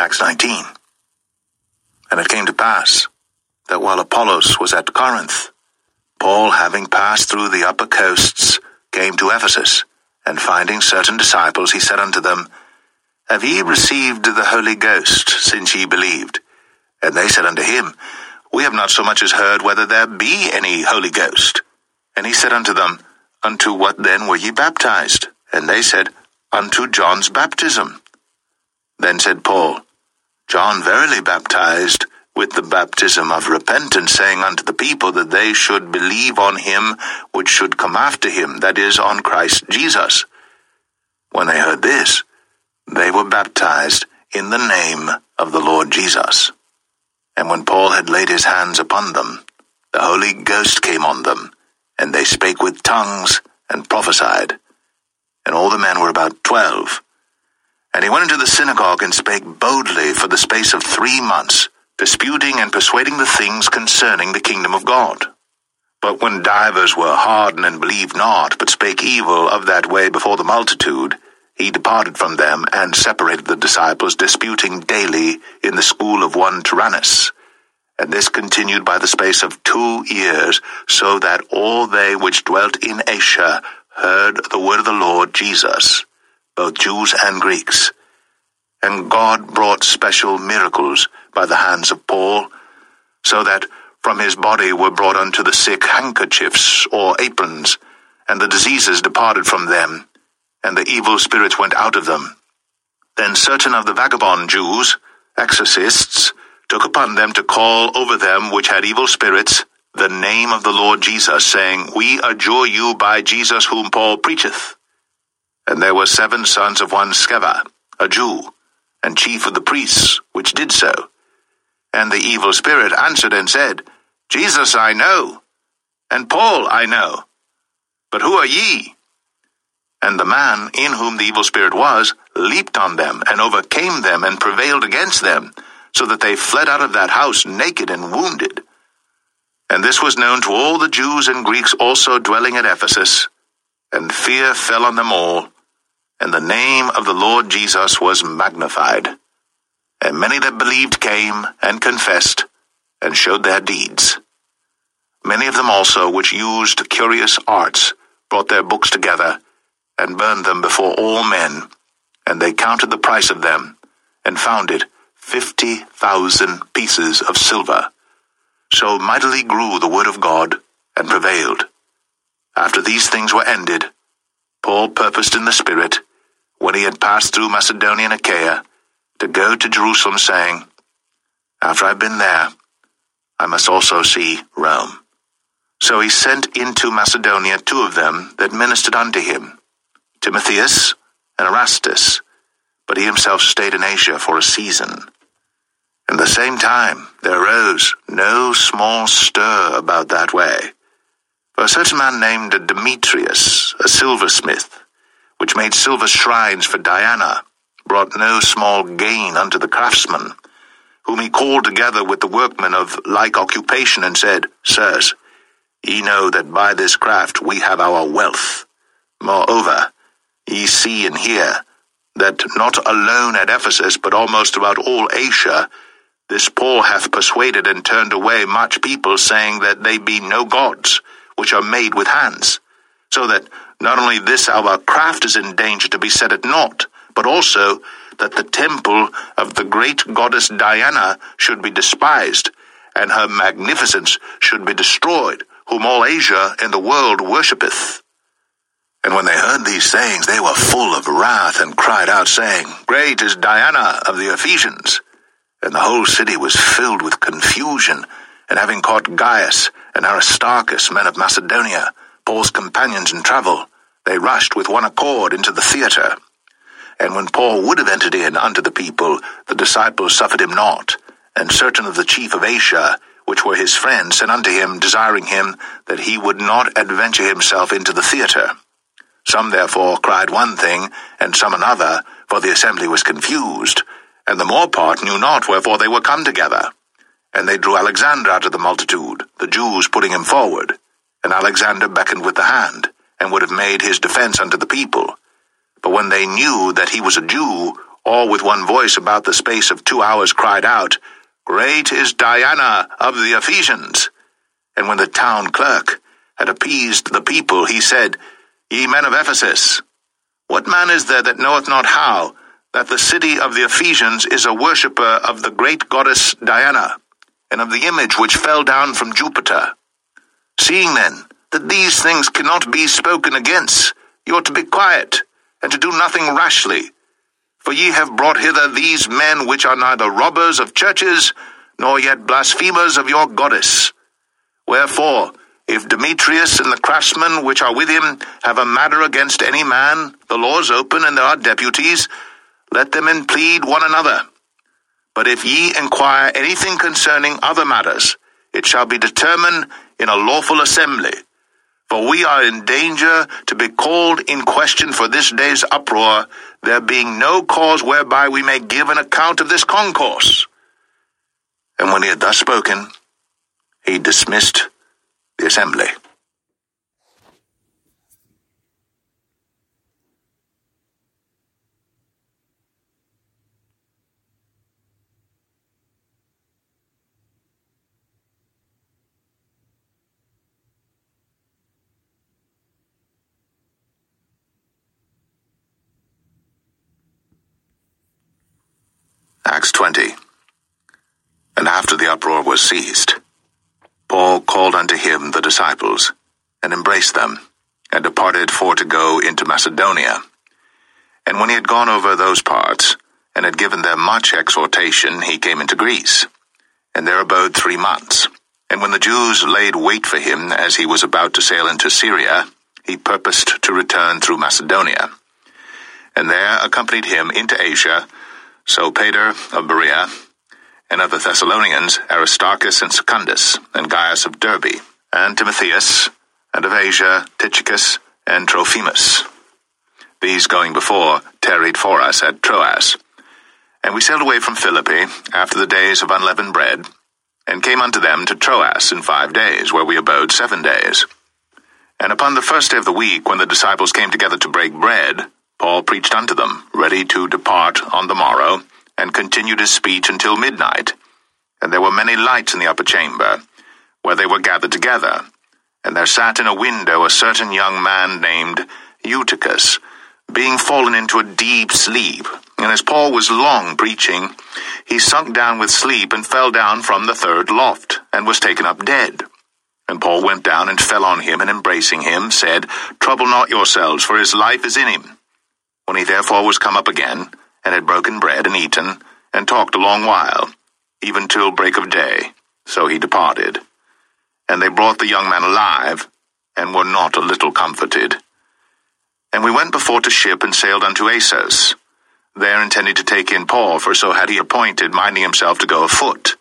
Acts 19. And it came to pass that while Apollos was at Corinth, Paul, having passed through the upper coasts, came to Ephesus, and finding certain disciples, he said unto them, Have ye received the Holy Ghost since ye believed? And they said unto him, We have not so much as heard whether there be any Holy Ghost. And he said unto them, Unto what then were ye baptized? And they said, Unto John's baptism. Then said Paul, John verily baptized with the baptism of repentance, saying unto the people that they should believe on him which should come after him, that is, on Christ Jesus. When they heard this, they were baptized in the name of the Lord Jesus. And when Paul had laid his hands upon them, the Holy Ghost came on them, and they spake with tongues and prophesied. And all the men were about twelve. And he went into the synagogue and spake boldly for the space of three months, disputing and persuading the things concerning the kingdom of God. But when divers were hardened and believed not, but spake evil of that way before the multitude, he departed from them and separated the disciples, disputing daily in the school of one Tyrannus. And this continued by the space of two years, so that all they which dwelt in Asia heard the word of the Lord Jesus, both Jews and Greeks. And God brought special miracles by the hands of Paul, so that from his body were brought unto the sick handkerchiefs or aprons, and the diseases departed from them, and the evil spirits went out of them. Then certain of the vagabond Jews, exorcists, took upon them to call over them which had evil spirits the name of the Lord Jesus, saying, We adjure you by Jesus whom Paul preacheth. And there were seven sons of one Sceva, a Jew, and chief of the priests, which did so. And the evil spirit answered and said, Jesus I know, and Paul I know, but who are ye? And the man in whom the evil spirit was leaped on them, and overcame them, and prevailed against them, so that they fled out of that house naked and wounded. And this was known to all the Jews and Greeks also dwelling at Ephesus, and fear fell on them all, and the name of the Lord Jesus was magnified. And many that believed came and confessed, and showed their deeds. Many of them also, which used curious arts, brought their books together, and burned them before all men, and they counted the price of them, and found it fifty thousand pieces of silver. So mightily grew the word of God, and prevailed. After these things were ended, Paul purposed in the Spirit, when he had passed through Macedonia and Achaia, to go to Jerusalem, saying, After I've been there, I must also see Rome. So he sent into Macedonia two of them that ministered unto him, Timotheus and Erastus, but he himself stayed in Asia for a season. In the same time there arose no small stir about that way. For a certain man named Demetrius, a silversmith, which made silver shrines for Diana, brought no small gain unto the craftsmen, whom he called together with the workmen of like occupation, and said, Sirs, ye know that by this craft we have our wealth. Moreover, ye see and hear that not alone at Ephesus, but almost about all Asia, this Paul hath persuaded and turned away much people, saying that they be no gods, which are made with hands, so that not only this our craft is in danger to be set at naught, but also that the temple of the great goddess Diana should be despised, and her magnificence should be destroyed, whom all Asia and the world worshippeth. And when they heard these things, they were full of wrath and cried out, saying, Great is Diana of the Ephesians. And the whole city was filled with confusion. And having caught Gaius and Aristarchus, men of Macedonia, Paul's companions in travel, they rushed with one accord into the theatre. And when Paul would have entered in unto the people, the disciples suffered him not. And certain of the chief of Asia, which were his friends, sent unto him, desiring him that he would not adventure himself into the theatre. Some therefore cried one thing, and some another, for the assembly was confused, and the more part knew not wherefore they were come together. And they drew Alexander out of the multitude, the Jews putting him forward. And Alexander beckoned with the hand, and would have made his defence unto the people. But when they knew that he was a Jew, all with one voice about the space of two hours cried out, Great is Diana of the Ephesians. And when the town clerk had appeased the people, he said, Ye men of Ephesus, what man is there that knoweth not how that the city of the Ephesians is a worshipper of the great goddess Diana, and of the image which fell down from Jupiter? Seeing then that these things cannot be spoken against, you ought to be quiet, and to do nothing rashly. For ye have brought hither these men which are neither robbers of churches, nor yet blasphemers of your goddess. Wherefore, if Demetrius and the craftsmen which are with him have a matter against any man, the laws open, and there are deputies, let them implead one another. But if ye inquire anything concerning other matters, it shall be determined in a lawful assembly. For we are in danger to be called in question for this day's uproar, there being no cause whereby we may give an account of this concourse. And when he had thus spoken, he dismissed the assembly. Acts 20. And after the uproar was ceased, Paul called unto him the disciples, and embraced them, and departed for to go into Macedonia. And when he had gone over those parts, and had given them much exhortation, he came into Greece, and there abode three months. And when the Jews laid wait for him as he was about to sail into Syria, he purposed to return through Macedonia. And there accompanied him into Asia Sopater of Berea, and of the Thessalonians Aristarchus and Secundus, and Gaius of Derbe, and Timotheus, and of Asia Tychicus and Trophimus. These going before tarried for us at Troas. And we sailed away from Philippi after the days of unleavened bread, and came unto them to Troas in five days, where we abode seven days. And upon the first day of the week, when the disciples came together to break bread, Paul preached unto them, ready to depart on the morrow, and continued his speech until midnight. And there were many lights in the upper chamber, where they were gathered together. And there sat in a window a certain young man named Eutychus, being fallen into a deep sleep. And as Paul was long preaching, he sunk down with sleep and fell down from the third loft, and was taken up dead. And Paul went down and fell on him, and embracing him, said, Trouble not yourselves, for his life is in him. When he therefore was come up again, and had broken bread and eaten, and talked a long while, even till break of day, so he departed. And they brought the young man alive, and were not a little comforted. And we went before to ship and sailed unto Assos, there intending to take in Paul, for so had he appointed, minding himself to go afoot.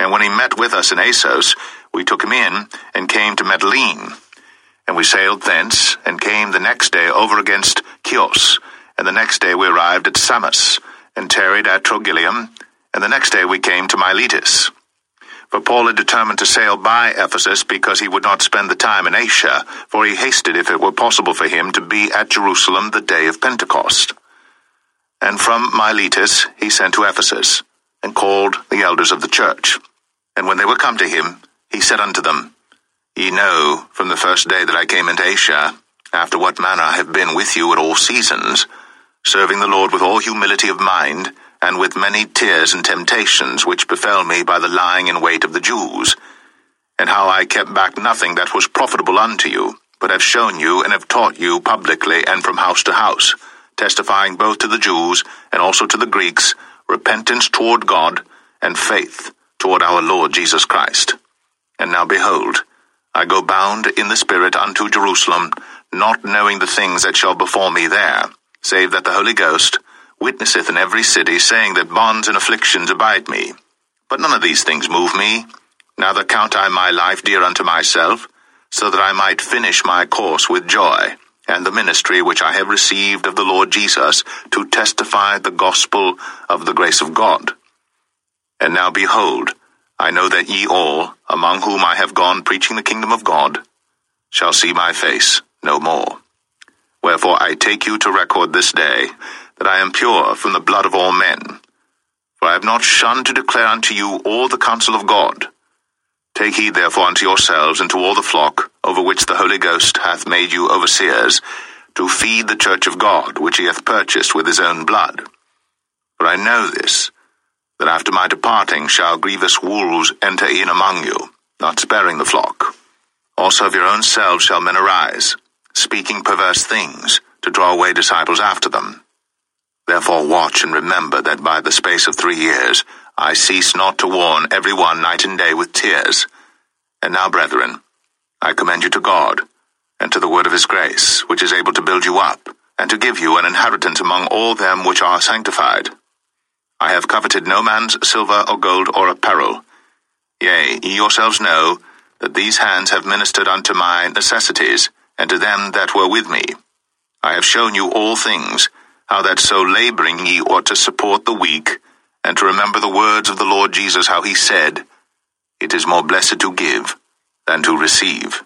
And when he met with us in Assos, we took him in, and came to Mytilene. And we sailed thence, and came the next day over against Chios, and the next day we arrived at Samos, and tarried at Trogyllium, and the next day we came to Miletus. For Paul had determined to sail by Ephesus because he would not spend the time in Asia, for he hasted if it were possible for him to be at Jerusalem the day of Pentecost. And from Miletus he sent to Ephesus, and called the elders of the church. And when they were come to him, he said unto them, Ye know from the first day that I came into Asia, after what manner I have been with you at all seasons, serving the Lord with all humility of mind, and with many tears and temptations which befell me by the lying in wait of the Jews, and how I kept back nothing that was profitable unto you, but have shown you and have taught you publicly and from house to house, testifying both to the Jews and also to the Greeks repentance toward God and faith toward our Lord Jesus Christ. And now behold, I go bound in the Spirit unto Jerusalem, not knowing the things that shall befall me there, save that the Holy Ghost witnesseth in every city, saying that bonds and afflictions abide me. But none of these things move me. Neither count I my life dear unto myself, so that I might finish my course with joy, and the ministry which I have received of the Lord Jesus, to testify the gospel of the grace of God. And now behold, I know that ye all, among whom I have gone preaching the kingdom of God, shall see my face no more. Wherefore I take you to record this day, that I am pure from the blood of all men. For I have not shunned to declare unto you all the counsel of God. Take heed therefore unto yourselves and to all the flock, over which the Holy Ghost hath made you overseers, to feed the church of God, which he hath purchased with his own blood. For I know this, that after my departing shall grievous wolves enter in among you, not sparing the flock. Also of your own selves shall men arise, speaking perverse things, to draw away disciples after them. Therefore watch and remember that by the space of three years I cease not to warn every one night and day with tears. And now, brethren, I commend you to God, and to the word of his grace, which is able to build you up, and to give you an inheritance among all them which are sanctified. I have coveted no man's silver or gold or apparel. Yea, ye yourselves know that these hands have ministered unto my necessities, and to them that were with me. I have shown you all things, how that so laboring ye ought to support the weak, and to remember the words of the Lord Jesus, how he said, It is more blessed to give than to receive.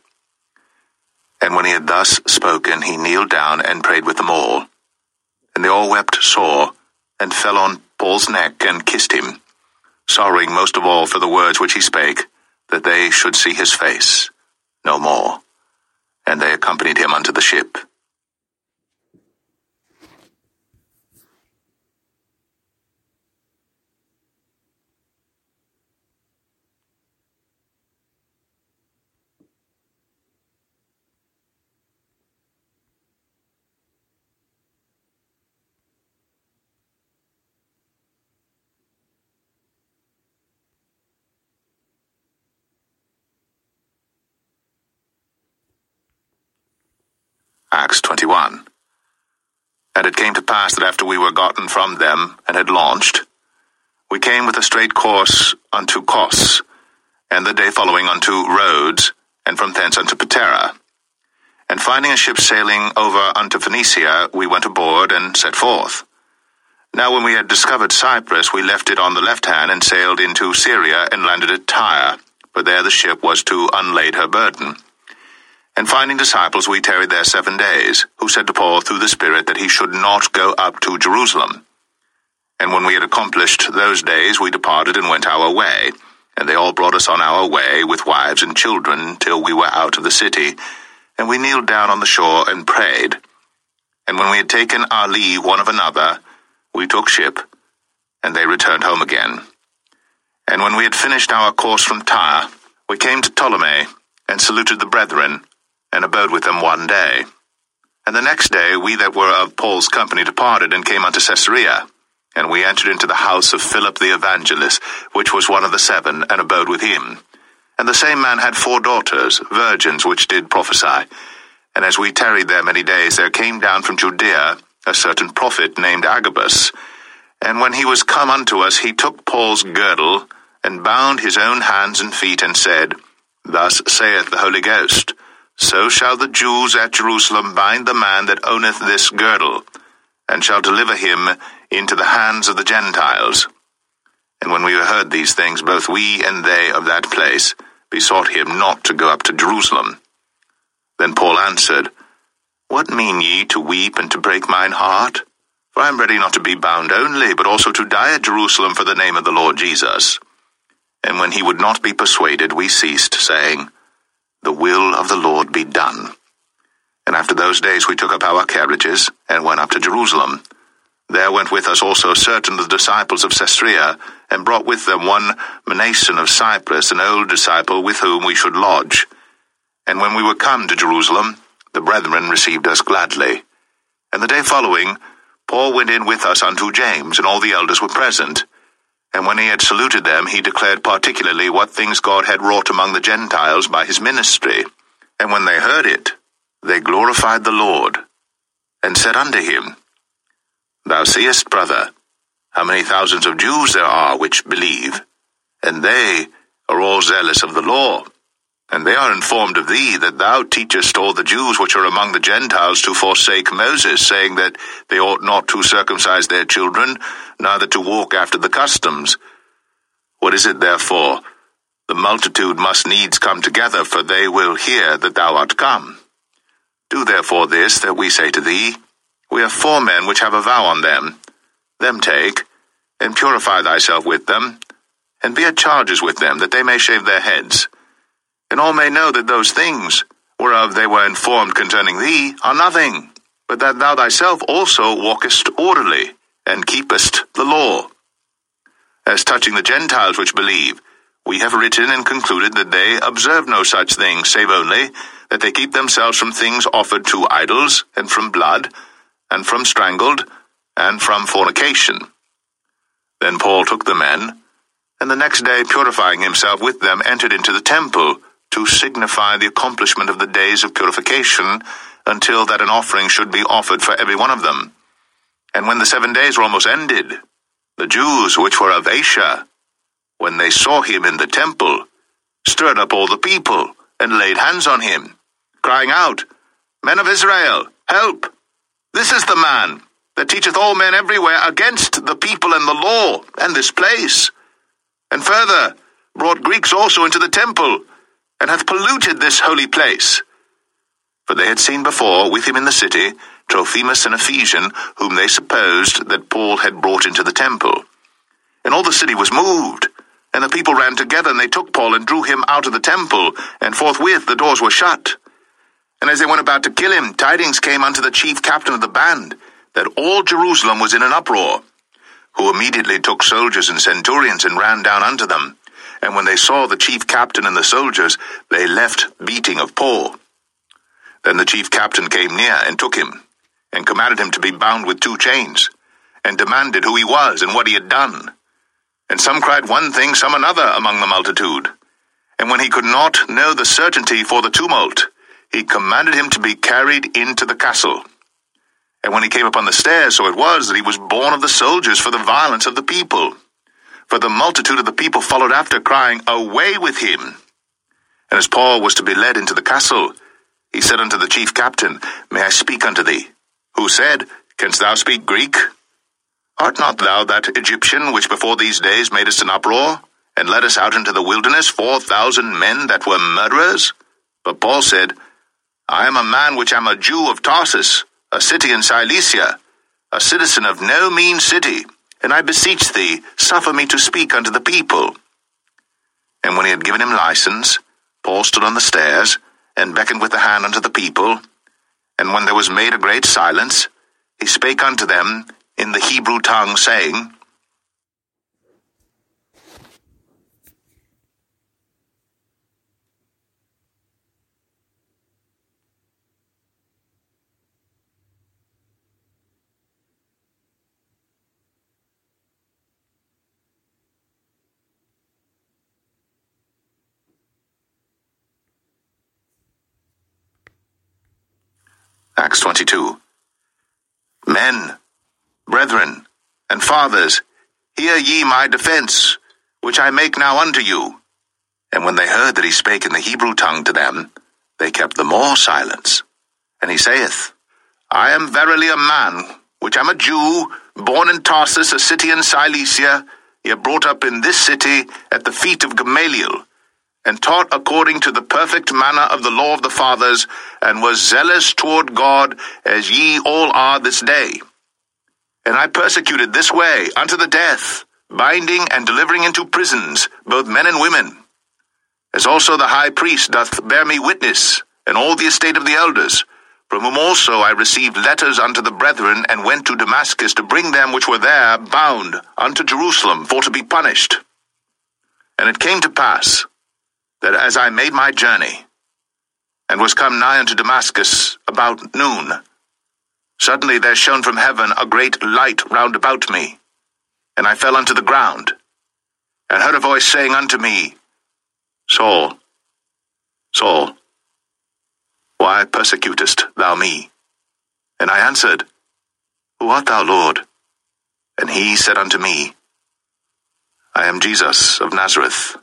And when he had thus spoken, he kneeled down and prayed with them all. And they all wept sore, and fell on Paul's neck and kissed him, sorrowing most of all for the words which he spake, that they should see his face no more. And they accompanied him unto the ship. 21. And it came to pass that after we were gotten from them and had launched, we came with a straight course unto Kos, and the day following unto Rhodes, and from thence unto Patara. And finding a ship sailing over unto Phoenicia, we went aboard and set forth. Now when we had discovered Cyprus, we left it on the left hand and sailed into Syria and landed at Tyre, for there the ship was to unlade her burden. And finding disciples, we tarried there seven days, who said to Paul through the Spirit that he should not go up to Jerusalem. And when we had accomplished those days, we departed and went our way. And they all brought us on our way with wives and children till we were out of the city. And we kneeled down on the shore and prayed. And when we had taken our leave one of another, we took ship, and they returned home again. And when we had finished our course from Tyre, we came to Ptolemais, and saluted the brethren, and abode with them one day. And the next day we that were of Paul's company departed and came unto Caesarea. And we entered into the house of Philip the evangelist, which was one of the seven, and abode with him. And the same man had four daughters, virgins, which did prophesy. And as we tarried there many days, there came down from Judea a certain prophet named Agabus. And when he was come unto us, he took Paul's girdle, and bound his own hands and feet, and said, Thus saith the Holy Ghost, So shall the Jews at Jerusalem bind the man that owneth this girdle, and shall deliver him into the hands of the Gentiles. And when we heard these things, both we and they of that place besought him not to go up to Jerusalem. Then Paul answered, What mean ye to weep and to break mine heart? For I am ready not to be bound only, but also to die at Jerusalem for the name of the Lord Jesus. And when he would not be persuaded, we ceased, saying, The will of the Lord be done. And after those days we took up our carriages, and went up to Jerusalem. There went with us also certain of the disciples of Caesarea, and brought with them one Manason of Cyprus, an old disciple, with whom we should lodge. And when we were come to Jerusalem, the brethren received us gladly. And the day following, Paul went in with us unto James, and all the elders were present. And when he had saluted them, he declared particularly what things God had wrought among the Gentiles by his ministry. And when they heard it, they glorified the Lord, and said unto him, Thou seest, brother, how many thousands of Jews there are which believe, and they are all zealous of the law. And they are informed of thee that thou teachest all the Jews which are among the Gentiles to forsake Moses, saying that they ought not to circumcise their children, neither to walk after the customs. What is it therefore? The multitude must needs come together, for they will hear that thou art come. Do therefore this that we say to thee. We are four men which have a vow on them. Them take, and purify thyself with them, and be at charges with them, that they may shave their heads and all may know that those things, whereof they were informed concerning thee, are nothing, but that thou thyself also walkest orderly, and keepest the law. As touching the Gentiles which believe, we have written and concluded that they observe no such thing, save only that they keep themselves from things offered to idols, and from blood, and from strangled, and from fornication. Then Paul took the men, and the next day, purifying himself with them, entered into the temple, to signify the accomplishment of the days of purification, until that an offering should be offered for every one of them. And when the seven days were almost ended, the Jews which were of Asia, when they saw him in the temple, stirred up all the people, and laid hands on him, crying out, Men of Israel, help! This is the man that teacheth all men everywhere against the people and the law, and this place. And further, brought Greeks also into the temple, and hath polluted this holy place. For they had seen before with him in the city Trophimus an Ephesian, whom they supposed that Paul had brought into the temple. And all the city was moved, and the people ran together, and they took Paul and drew him out of the temple, and forthwith the doors were shut. And as they went about to kill him, tidings came unto the chief captain of the band that all Jerusalem was in an uproar, who immediately took soldiers and centurions and ran down unto them and when they saw the chief captain and the soldiers, they left beating of Paul. Then the chief captain came near and took him, and commanded him to be bound with two chains, and demanded who he was and what he had done. And some cried one thing, some another among the multitude. And when he could not know the certainty for the tumult, he commanded him to be carried into the castle. And when he came upon the stairs, so it was that he was borne of the soldiers for the violence of the people for the multitude of the people followed after, crying, Away with him! And as Paul was to be led into the castle, he said unto the chief captain, May I speak unto thee? Who said, Canst thou speak Greek? Art not thou that Egyptian which before these days made us an uproar, and led us out into the wilderness four thousand men that were murderers? But Paul said, I am a man which am a Jew of Tarsus, a city in Cilicia, a citizen of no mean city, and I beseech thee, suffer me to speak unto the people. And when he had given him license, Paul stood on the stairs, and beckoned with the hand unto the people. And when there was made a great silence, he spake unto them in the Hebrew tongue, saying, Acts 22. Men, brethren, and fathers, hear ye my defense, which I make now unto you. And when they heard that he spake in the Hebrew tongue to them, they kept the more silence. And he saith, I am verily a man, which am a Jew, born in Tarsus, a city in Cilicia, yet brought up in this city at the feet of Gamaliel, and taught according to the perfect manner of the law of the fathers, and was zealous toward God, as ye all are this day. And I persecuted this way unto the death, binding and delivering into prisons both men and women. As also the high priest doth bear me witness, and all the estate of the elders, from whom also I received letters unto the brethren, and went to Damascus to bring them which were there bound unto Jerusalem for to be punished. And it came to pass, that as I made my journey, and was come nigh unto Damascus about noon. Suddenly there shone from heaven a great light round about me, and I fell unto the ground, and heard a voice saying unto me, Saul, Saul, why persecutest thou me? And I answered, Who art thou, Lord? And he said unto me, I am Jesus of Nazareth,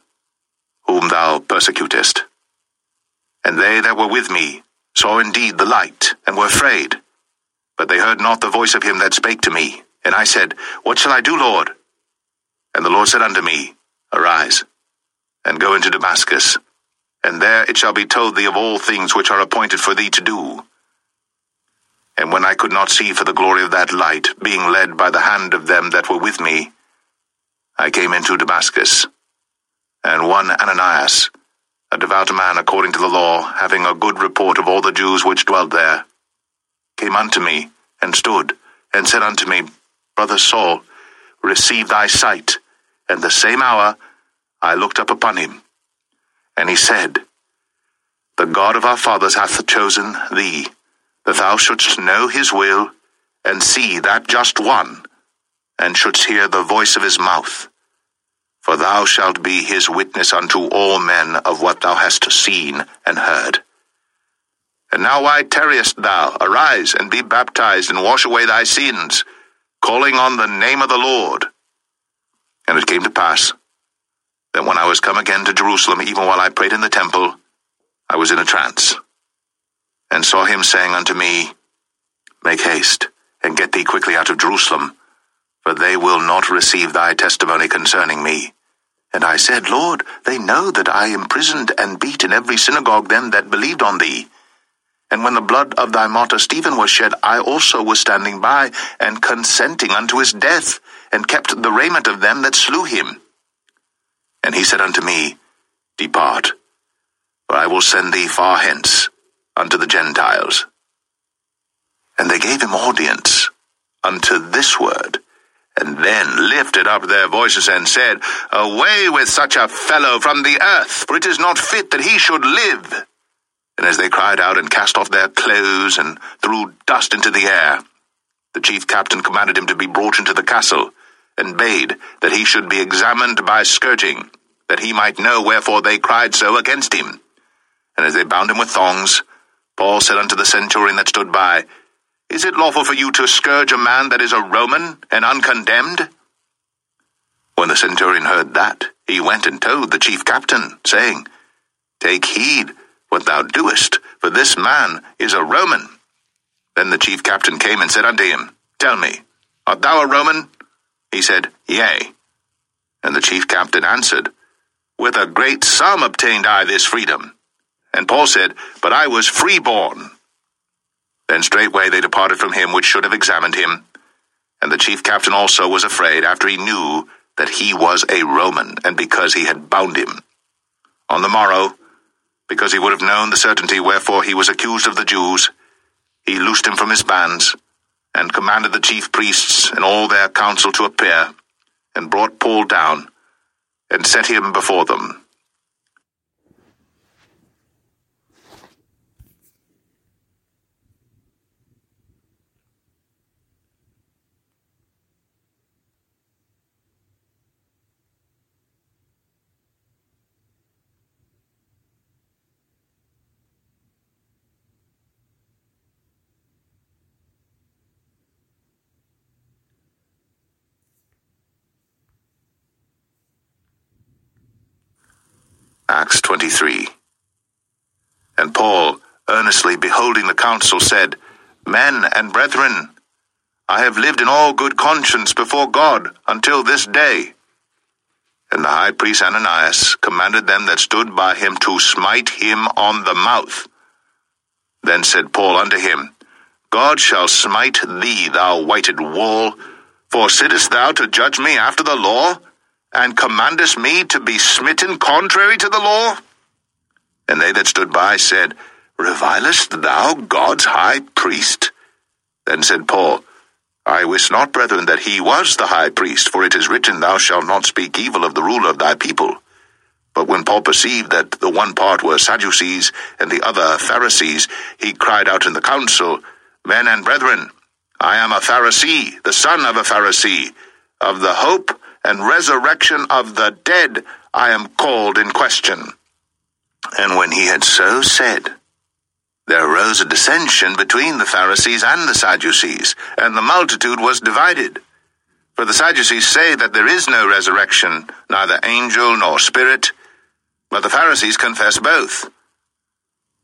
whom thou persecutest. And they that were with me saw indeed the light, and were afraid. But they heard not the voice of him that spake to me. And I said, What shall I do, Lord? And the Lord said unto me, Arise, and go into Damascus, and there it shall be told thee of all things which are appointed for thee to do. And when I could not see for the glory of that light, being led by the hand of them that were with me, I came into Damascus. And one Ananias, a devout man according to the law, having a good report of all the Jews which dwelt there, came unto me, and stood, and said unto me, Brother Saul, receive thy sight. And the same hour I looked up upon him. And he said, The God of our fathers hath chosen thee, that thou shouldst know his will, and see that just one, and shouldst hear the voice of his mouth. For thou shalt be his witness unto all men of what thou hast seen and heard. And now why tarriest thou? Arise, and be baptized, and wash away thy sins, calling on the name of the Lord. And it came to pass, that when I was come again to Jerusalem, even while I prayed in the temple, I was in a trance, and saw him saying unto me, Make haste, and get thee quickly out of Jerusalem, for they will not receive thy testimony concerning me. And I said, Lord, they know that I imprisoned and beat in every synagogue them that believed on thee. And when the blood of thy martyr Stephen was shed, I also was standing by, and consenting unto his death, and kept the raiment of them that slew him. And he said unto me, Depart, for I will send thee far hence unto the Gentiles. And they gave him audience unto this word, and then lifted up their voices and said, Away with such a fellow from the earth, for it is not fit that he should live. And as they cried out and cast off their clothes and threw dust into the air, the chief captain commanded him to be brought into the castle, and bade that he should be examined by scourging, that he might know wherefore they cried so against him. And as they bound him with thongs, Paul said unto the centurion that stood by, Is it lawful for you to scourge a man that is a Roman and uncondemned? When the centurion heard that, he went and told the chief captain, saying, Take heed what thou doest, for this man is a Roman. Then the chief captain came and said unto him, Tell me, art thou a Roman? He said, Yea. And the chief captain answered, With a great sum obtained I this freedom. And Paul said, But I was freeborn. Then straightway they departed from him which should have examined him. And the chief captain also was afraid after he knew that he was a Roman, and because he had bound him. On the morrow, because he would have known the certainty wherefore he was accused of the Jews, he loosed him from his bands, and commanded the chief priests and all their council to appear, and brought Paul down, and set him before them. Acts 23. And Paul, earnestly beholding the council, said, Men and brethren, I have lived in all good conscience before God until this day. And the high priest Ananias commanded them that stood by him to smite him on the mouth. Then said Paul unto him, God shall smite thee, thou whited wall, for sittest thou to judge me after the law? And commandest me to be smitten contrary to the law? And they that stood by said, Revilest thou God's high priest? Then said Paul, I wis not, brethren, that he was the high priest, for it is written, Thou shalt not speak evil of the ruler of thy people. But when Paul perceived that the one part were Sadducees and the other Pharisees, he cried out in the council, Men and brethren, I am a Pharisee, the son of a Pharisee. Of the hope and resurrection of the dead I am called in question. And when he had so said, there arose a dissension between the Pharisees and the Sadducees, and the multitude was divided. For the Sadducees say that there is no resurrection, neither angel nor spirit, but the Pharisees confess both.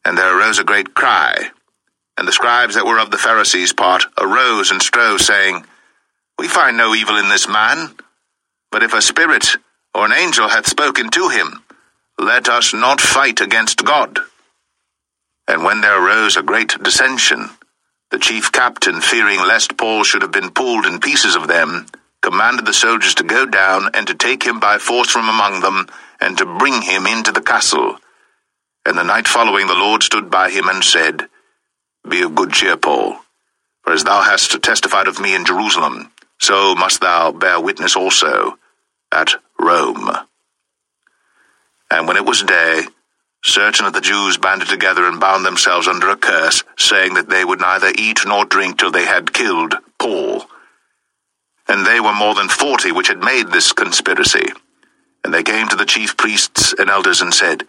And there arose a great cry, and the scribes that were of the Pharisees' part arose and strove, saying, We find no evil in this man, but if a spirit or an angel hath spoken to him, let us not fight against God. And when there arose a great dissension, the chief captain, fearing lest Paul should have been pulled in pieces of them, commanded the soldiers to go down and to take him by force from among them, and to bring him into the castle. And the night following the Lord stood by him and said, Be of good cheer, Paul, for as thou hast testified of me in Jerusalem, so must thou bear witness also at Rome. And when it was day, certain of the Jews banded together and bound themselves under a curse, saying that they would neither eat nor drink till they had killed Paul. And they were more than forty which had made this conspiracy. And they came to the chief priests and elders and said,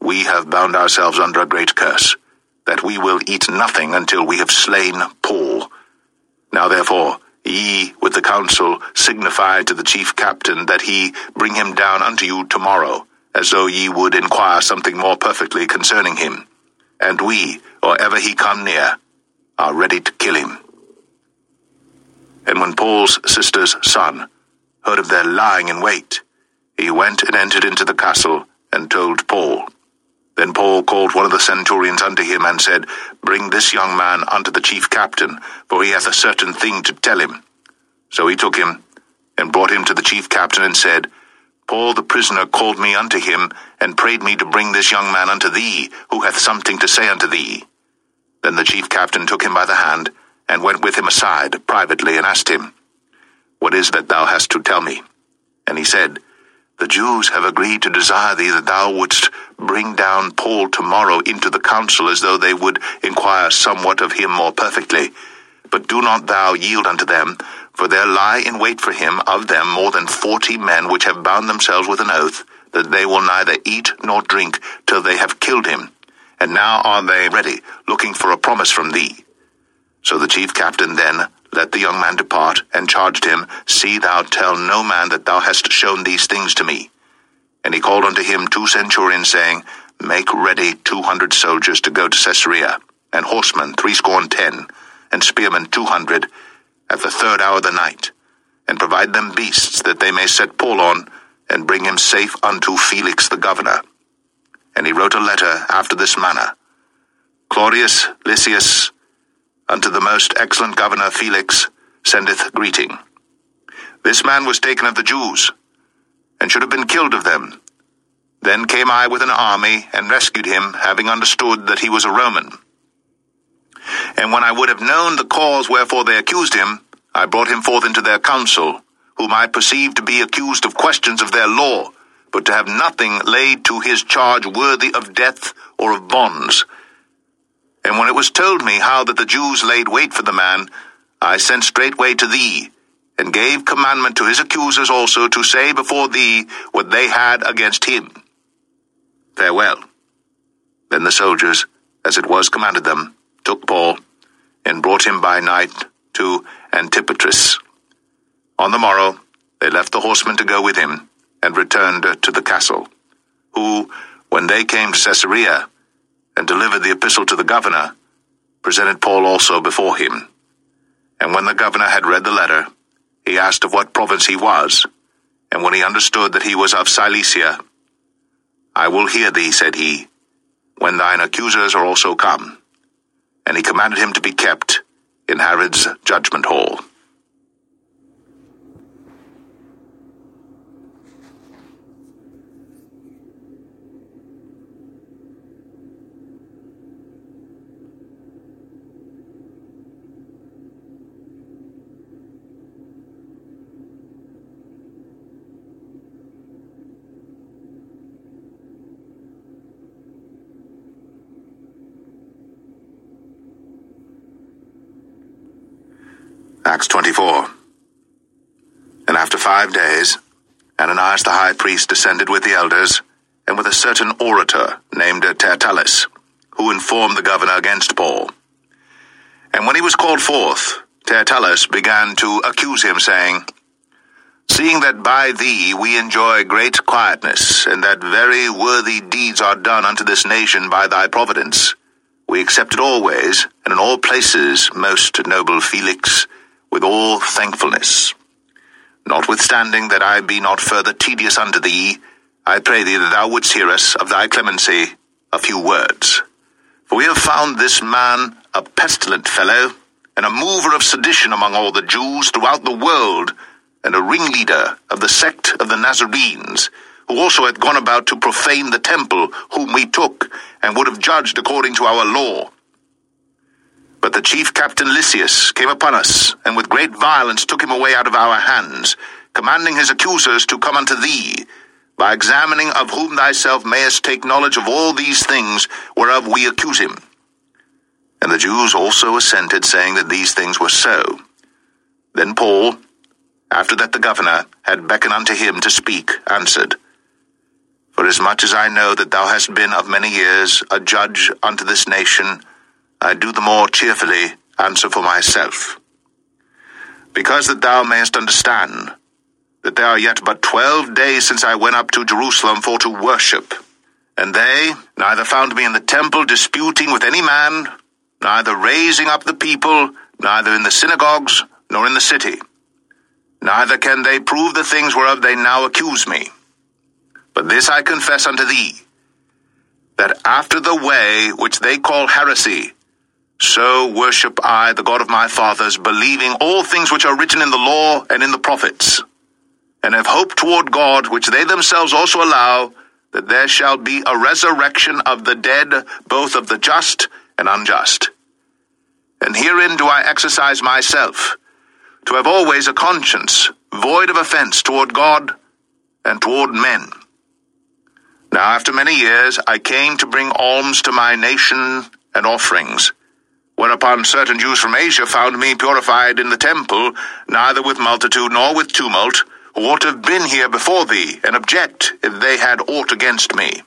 We have bound ourselves under a great curse, that we will eat nothing until we have slain Paul. Now therefore, ye with the council signify to the chief captain that he bring him down unto you tomorrow, as though ye would inquire something more perfectly concerning him. And we, or ever he come near, are ready to kill him. And when Paul's sister's son heard of their lying in wait, he went and entered into the castle and told Paul. Then Paul called one of the centurions unto him and said, Bring this young man unto the chief captain, for he hath a certain thing to tell him. So he took him and brought him to the chief captain and said, Paul the prisoner called me unto him and prayed me to bring this young man unto thee, who hath something to say unto thee. Then the chief captain took him by the hand and went with him aside privately and asked him, What is that thou hast to tell me? And he said, The Jews have agreed to desire thee that thou wouldst bring down Paul tomorrow into the council as though they would inquire somewhat of him more perfectly. But do not thou yield unto them, for there lie in wait for him of them more than forty men which have bound themselves with an oath, that they will neither eat nor drink till they have killed him. And now are they ready, looking for a promise from thee. So the chief captain then let the young man depart, and charged him, See thou tell no man that thou hast shown these things to me. And he called unto him two centurions, saying, Make ready two hundred soldiers to go to Caesarea, and horsemen threescore and ten, and spearmen two hundred, at the third hour of the night, and provide them beasts that they may set Paul on, and bring him safe unto Felix the governor. And he wrote a letter after this manner Claudius Lysias, unto the most excellent governor Felix, sendeth greeting. This man was taken of the Jews, and should have been killed of them. Then came I with an army, and rescued him, having understood that he was a Roman. And when I would have known the cause wherefore they accused him, I brought him forth into their council, whom I perceived to be accused of questions of their law, but to have nothing laid to his charge worthy of death or of bonds. And when it was told me how that the Jews laid wait for the man, I sent straightway to thee, and gave commandment to his accusers also to say before thee what they had against him. Farewell. Then the soldiers, as it was commanded them, took Paul, and brought him by night to Antipatris. On the morrow they left the horsemen to go with him, and returned to the castle, who, when they came to Caesarea, and delivered the epistle to the governor, presented Paul also before him. And when the governor had read the letter, he asked of what province he was, and when he understood that he was of Cilicia, I will hear thee, said he, when thine accusers are also come. And he commanded him to be kept in Herod's judgment hall. Acts 24. And after five days, Ananias the high priest descended with the elders, and with a certain orator named Tertullus, who informed the governor against Paul. And when he was called forth, Tertullus began to accuse him, saying, Seeing that by thee we enjoy great quietness, and that very worthy deeds are done unto this nation by thy providence, we accept it always, and in all places, most noble Felix, with all thankfulness. Notwithstanding that I be not further tedious unto thee, I pray thee that thou wouldst hear us of thy clemency a few words. For we have found this man a pestilent fellow, and a mover of sedition among all the Jews throughout the world, and a ringleader of the sect of the Nazarenes, who also hath gone about to profane the temple, whom we took, and would have judged according to our law. But the chief captain Lysias came upon us, and with great violence took him away out of our hands, commanding his accusers to come unto thee, by examining of whom thyself mayest take knowledge of all these things whereof we accuse him. And the Jews also assented, saying that these things were so. Then Paul, after that the governor had beckoned unto him to speak, answered, Forasmuch as I know that thou hast been of many years a judge unto this nation, I do the more cheerfully answer for myself. Because that thou mayest understand that there are yet but twelve days since I went up to Jerusalem for to worship, and they neither found me in the temple disputing with any man, neither raising up the people, neither in the synagogues, nor in the city. Neither can they prove the things whereof they now accuse me. But this I confess unto thee, that after the way which they call heresy, so worship I the God of my fathers, believing all things which are written in the law and in the prophets, and have hope toward God, which they themselves also allow, that there shall be a resurrection of the dead, both of the just and unjust. And herein do I exercise myself, to have always a conscience void of offense toward God and toward men. Now after many years I came to bring alms to my nation and offerings. Whereupon certain Jews from Asia found me purified in the temple, neither with multitude nor with tumult, who ought to have been here before thee, and object if they had aught against me.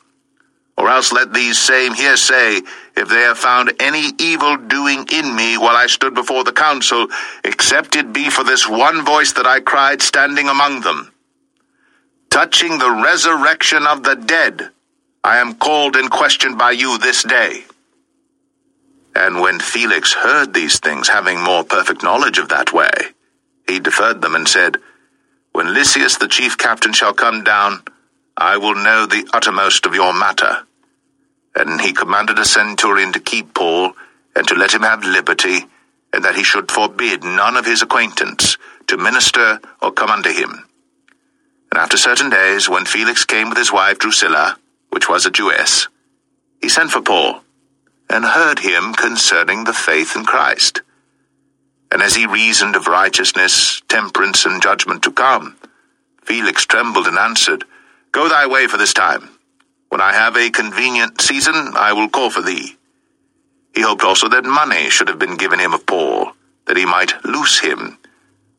Or else let these same here say, if they have found any evil doing in me while I stood before the council, except it be for this one voice that I cried standing among them. Touching the resurrection of the dead, I am called and questioned by you this day. And when Felix heard these things, having more perfect knowledge of that way, he deferred them and said, When Lysias the chief captain shall come down, I will know the uttermost of your matter. And he commanded a centurion to keep Paul, and to let him have liberty, and that he should forbid none of his acquaintance to minister or come unto him. And after certain days, when Felix came with his wife Drusilla, which was a Jewess, he sent for Paul and heard him concerning the faith in Christ. And as he reasoned of righteousness, temperance, and judgment to come, Felix trembled and answered, Go thy way for this time. When I have a convenient season, I will call for thee. He hoped also that money should have been given him of Paul, that he might loose him.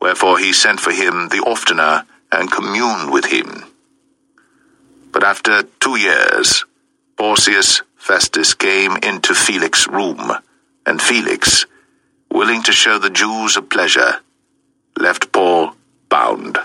Wherefore he sent for him the oftener, and communed with him. But after two years, Porcius Festus came into Felix's room, and Felix, willing to show the Jews a pleasure, left Paul bound.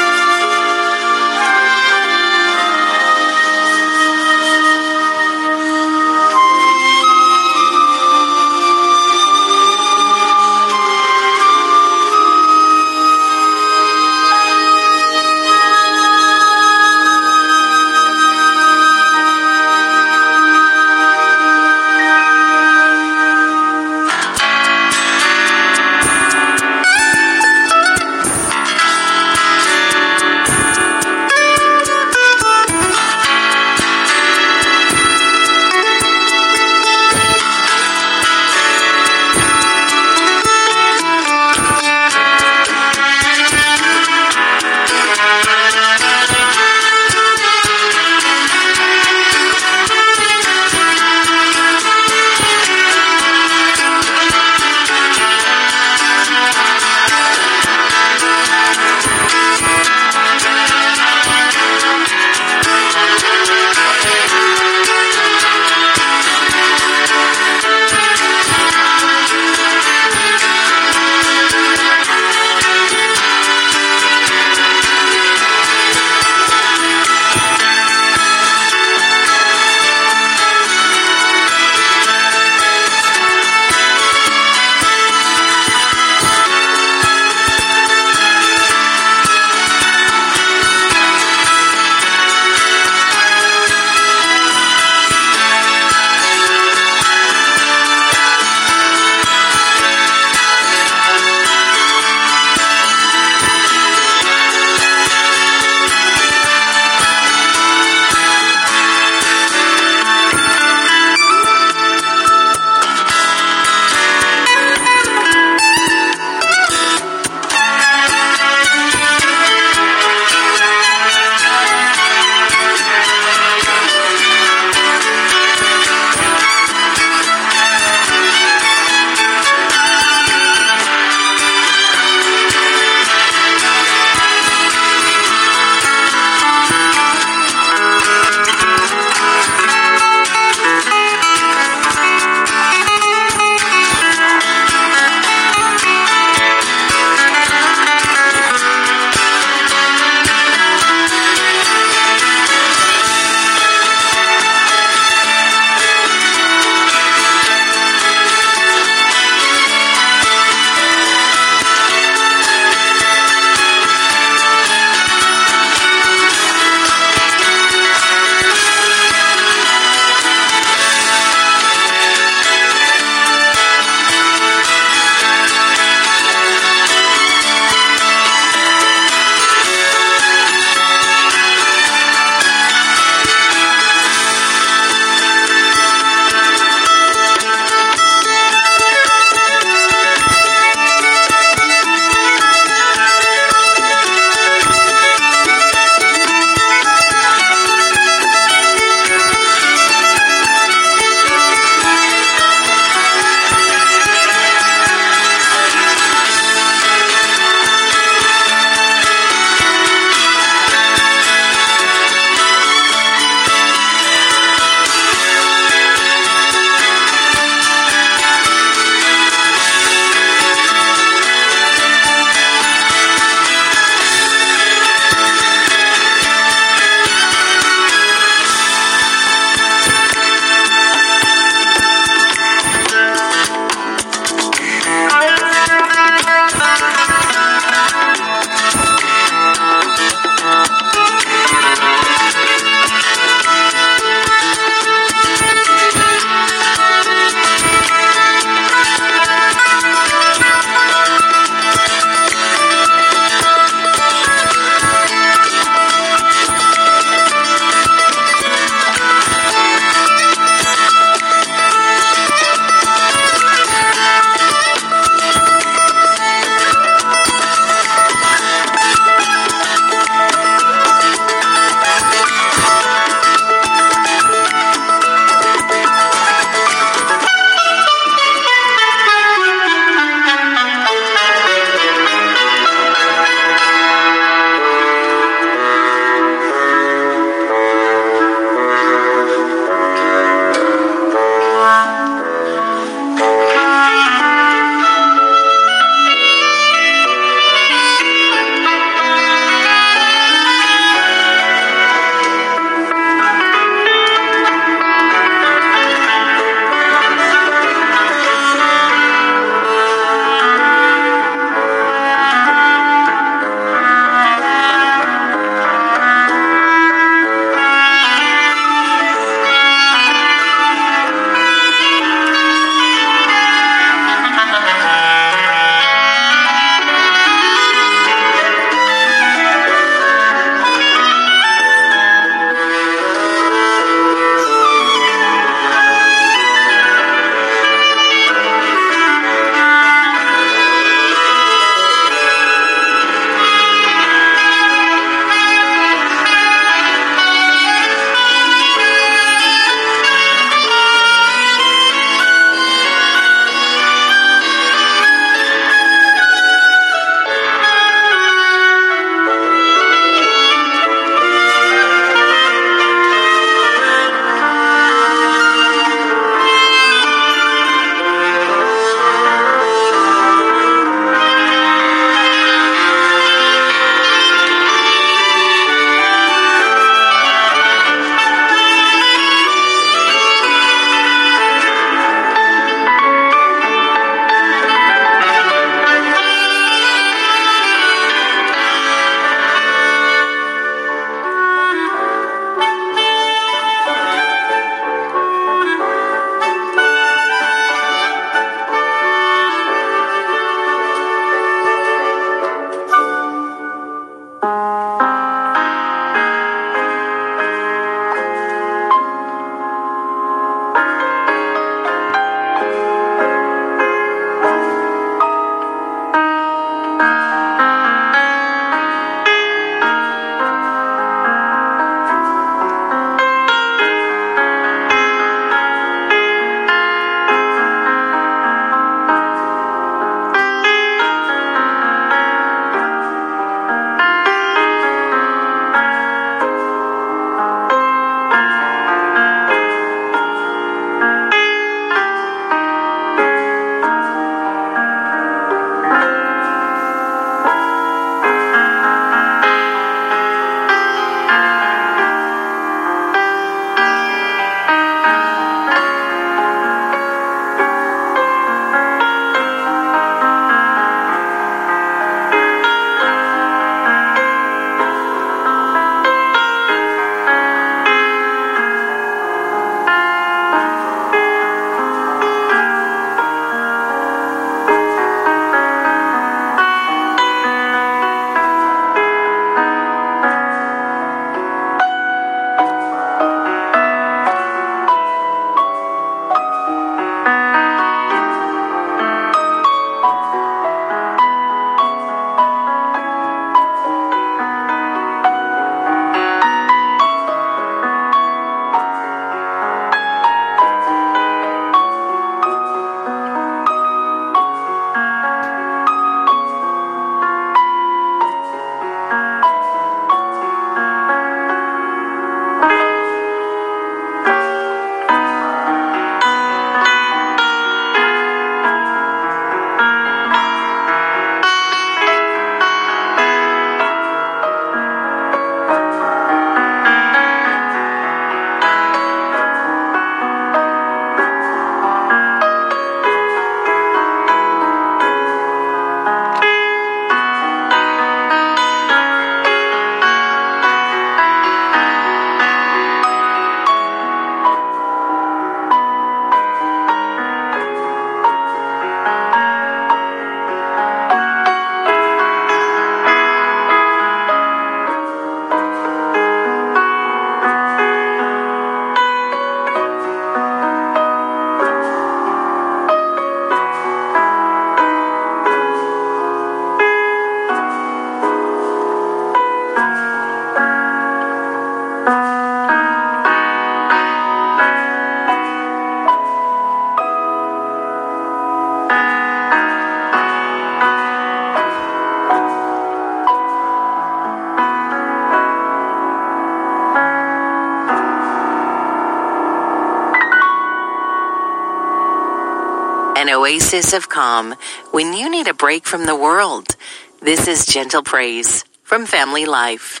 Oasis of calm when you need a break from the world. This is Gentle Praise from Family Life.